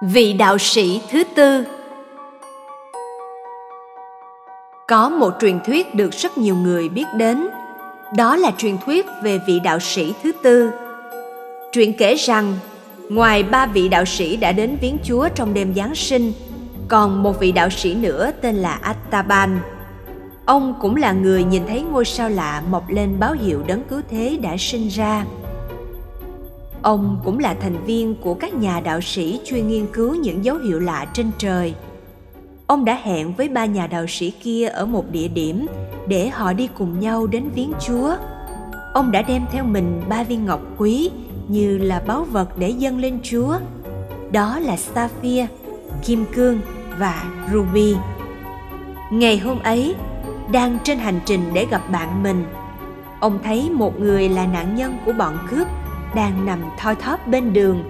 vị đạo sĩ thứ tư. Có một truyền thuyết được rất nhiều người biết đến. Đó là truyền thuyết về vị đạo sĩ thứ tư. Truyện kể rằng, ngoài ba vị đạo sĩ đã đến viếng chúa trong đêm giáng sinh, còn một vị đạo sĩ nữa tên là attaban. Ông cũng là người nhìn thấy ngôi sao lạ mọc lên báo hiệu đấng cứu thế đã sinh ra ông cũng là thành viên của các nhà đạo sĩ chuyên nghiên cứu những dấu hiệu lạ trên trời. Ông đã hẹn với ba nhà đạo sĩ kia ở một địa điểm để họ đi cùng nhau đến viếng chúa. Ông đã đem theo mình ba viên ngọc quý như là báu vật để dâng lên chúa. Đó là sapphire kim cương và ruby. Ngày hôm ấy, đang trên hành trình để gặp bạn mình, ông thấy một người là nạn nhân của bọn cướp đang nằm thoi thóp bên đường.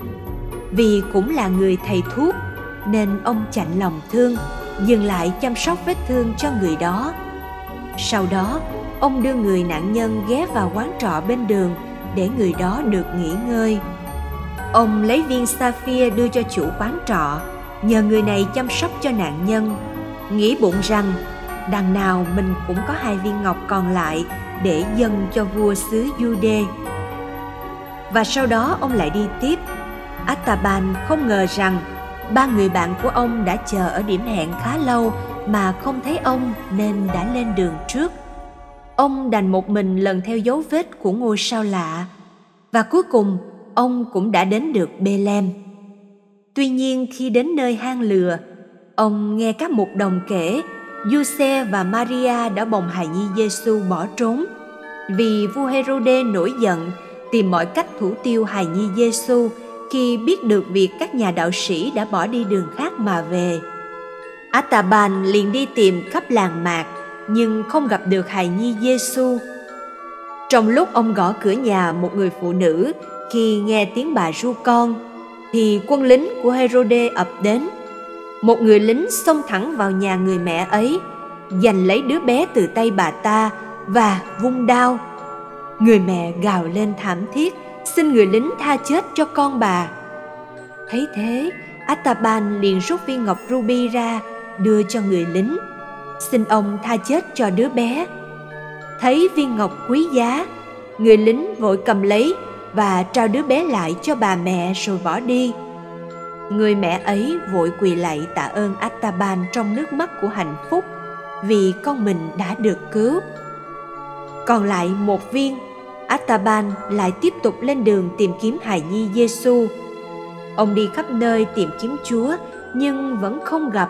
Vì cũng là người thầy thuốc, nên ông chạnh lòng thương, dừng lại chăm sóc vết thương cho người đó. Sau đó, ông đưa người nạn nhân ghé vào quán trọ bên đường để người đó được nghỉ ngơi. Ông lấy viên sapphire đưa cho chủ quán trọ, nhờ người này chăm sóc cho nạn nhân. Nghĩ bụng rằng, đằng nào mình cũng có hai viên ngọc còn lại để dâng cho vua xứ Jude. Và sau đó ông lại đi tiếp. Ataban không ngờ rằng ba người bạn của ông đã chờ ở điểm hẹn khá lâu mà không thấy ông nên đã lên đường trước. Ông đành một mình lần theo dấu vết của ngôi sao lạ và cuối cùng ông cũng đã đến được Bethlehem. Tuy nhiên khi đến nơi hang lừa, ông nghe các mục đồng kể Giuse và Maria đã bồng hài nhi Giêsu bỏ trốn vì vua Herode nổi giận tìm mọi cách thủ tiêu hài nhi Giêsu khi biết được việc các nhà đạo sĩ đã bỏ đi đường khác mà về. Ataban liền đi tìm khắp làng mạc, nhưng không gặp được hài nhi Giêsu. Trong lúc ông gõ cửa nhà một người phụ nữ, khi nghe tiếng bà ru con, thì quân lính của Herode ập đến một người lính xông thẳng vào nhà người mẹ ấy, giành lấy đứa bé từ tay bà ta và vung đao người mẹ gào lên thảm thiết xin người lính tha chết cho con bà. Thấy thế ataban liền rút viên ngọc ruby ra đưa cho người lính. Xin ông tha chết cho đứa bé. Thấy viên ngọc quý giá người lính vội cầm lấy và trao đứa bé lại cho bà mẹ rồi bỏ đi. Người mẹ ấy vội quỳ lạy tạ ơn Ataban trong nước mắt của hạnh phúc vì con mình đã được cứu. Còn lại một viên, Attaban lại tiếp tục lên đường tìm kiếm hài nhi Giêsu. Ông đi khắp nơi tìm kiếm Chúa nhưng vẫn không gặp.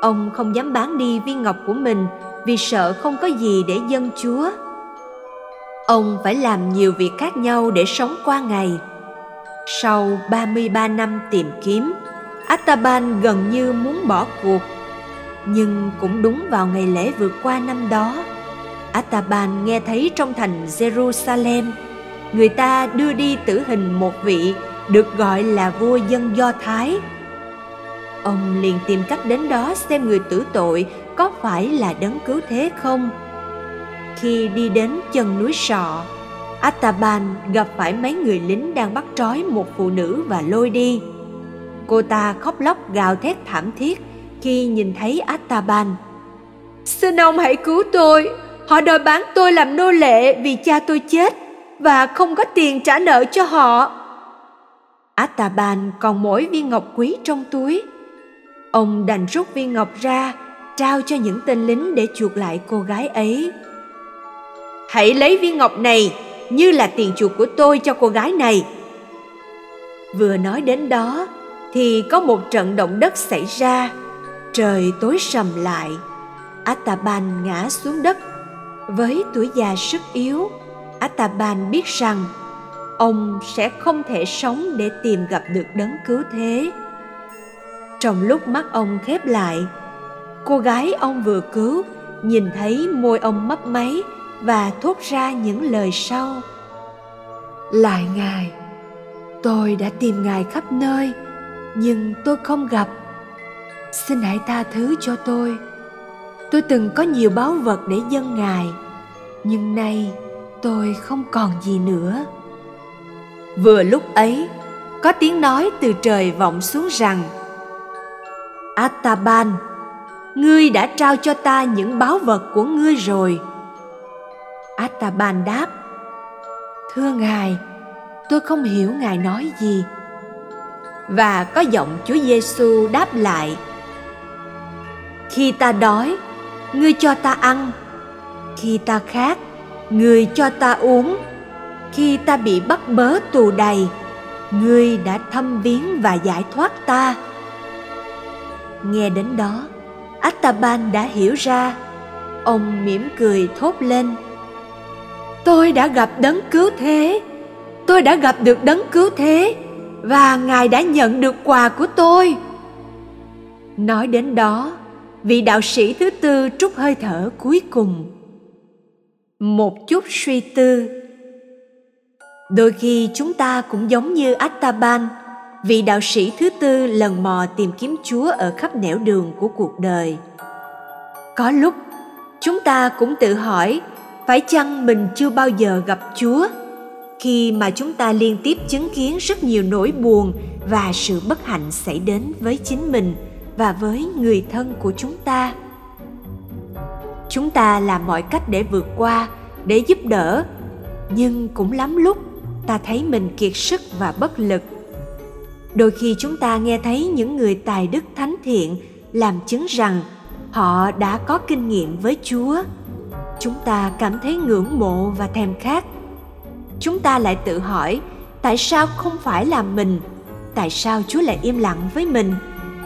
Ông không dám bán đi viên ngọc của mình vì sợ không có gì để dâng Chúa. Ông phải làm nhiều việc khác nhau để sống qua ngày sau 33 năm tìm kiếm, Ataban gần như muốn bỏ cuộc. Nhưng cũng đúng vào ngày lễ vượt qua năm đó, Ataban nghe thấy trong thành Jerusalem, người ta đưa đi tử hình một vị được gọi là vua dân Do Thái. Ông liền tìm cách đến đó xem người tử tội có phải là đấng cứu thế không. Khi đi đến chân núi Sọ, Ataban gặp phải mấy người lính đang bắt trói một phụ nữ và lôi đi. Cô ta khóc lóc gào thét thảm thiết khi nhìn thấy Ataban. Xin ông hãy cứu tôi, họ đòi bán tôi làm nô lệ vì cha tôi chết và không có tiền trả nợ cho họ. Ataban còn mỗi viên ngọc quý trong túi. Ông đành rút viên ngọc ra, trao cho những tên lính để chuộc lại cô gái ấy. Hãy lấy viên ngọc này như là tiền chuộc của tôi cho cô gái này vừa nói đến đó thì có một trận động đất xảy ra trời tối sầm lại ataban ngã xuống đất với tuổi già sức yếu, ataban biết rằng ông sẽ không thể sống để tìm gặp được đấng cứu thế. Trong lúc mắt ông khép lại, cô gái ông vừa cứu nhìn thấy môi ông mấp máy và thốt ra những lời sau. Lại ngài, tôi đã tìm ngài khắp nơi, nhưng tôi không gặp. Xin hãy tha thứ cho tôi tôi từng có nhiều báu vật để dâng ngài nhưng nay tôi không còn gì nữa vừa lúc ấy có tiếng nói từ trời vọng xuống rằng Ataban, ngươi đã trao cho ta những báu vật của ngươi rồi. Ataban đáp, Thưa Ngài, tôi không hiểu Ngài nói gì. Và có giọng Chúa Giêsu đáp lại, Khi ta đói, ngươi cho ta ăn. Khi ta khát, ngươi cho ta uống. Khi ta bị bắt bớ tù đầy, ngươi đã thăm viếng và giải thoát ta. Nghe đến đó attaban đã hiểu ra. Ông mỉm cười thốt lên. Tôi đã gặp đấng cứu thế. Tôi đã gặp được đấng cứu thế và ngài đã nhận được quà của tôi. Nói đến đó vị đạo sĩ thứ tư trút hơi thở cuối cùng. Một chút suy tư. Đôi khi chúng ta cũng giống như attaban, vị đạo sĩ thứ tư lần mò tìm kiếm chúa ở khắp nẻo đường của cuộc đời. Có lúc, chúng ta cũng tự hỏi, phải chăng mình chưa bao giờ gặp chúa khi mà chúng ta liên tiếp chứng kiến rất nhiều nỗi buồn và sự bất hạnh xảy đến với chính mình? Và với người thân của chúng ta. Chúng ta làm mọi cách để vượt qua, để giúp đỡ, nhưng cũng lắm lúc ta thấy mình kiệt sức và bất lực. Đôi khi chúng ta nghe thấy những người tài đức thánh thiện làm chứng rằng họ đã có kinh nghiệm với chúa. Chúng ta cảm thấy ngưỡng mộ và thèm khát. Chúng ta lại tự hỏi, tại sao không phải là mình? Tại sao chúa lại im lặng với mình?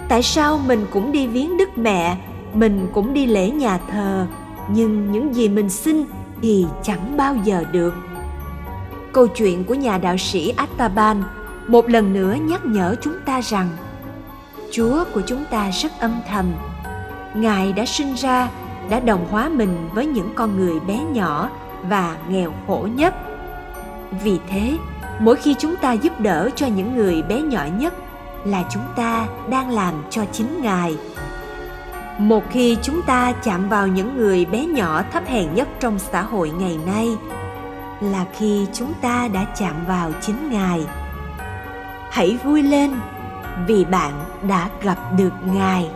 Tại sao mình cũng đi viếng đức mẹ mình cũng đi lễ nhà thờ nhưng những gì mình xin thì chẳng bao giờ được câu chuyện của nhà đạo sĩ Attaban một lần nữa nhắc nhở chúng ta rằng Chúa của chúng ta rất âm thầm. Ngài đã sinh ra, đã đồng hóa mình với những con người bé nhỏ và nghèo khổ nhất. Vì thế, mỗi khi chúng ta giúp đỡ cho những người bé nhỏ nhất là chúng ta đang làm cho chính Ngài. Một khi chúng ta chạm vào những người bé nhỏ thấp hèn nhất trong xã hội ngày nay, là khi chúng ta đã chạm vào chính Ngài hãy vui lên vì bạn đã gặp được ngài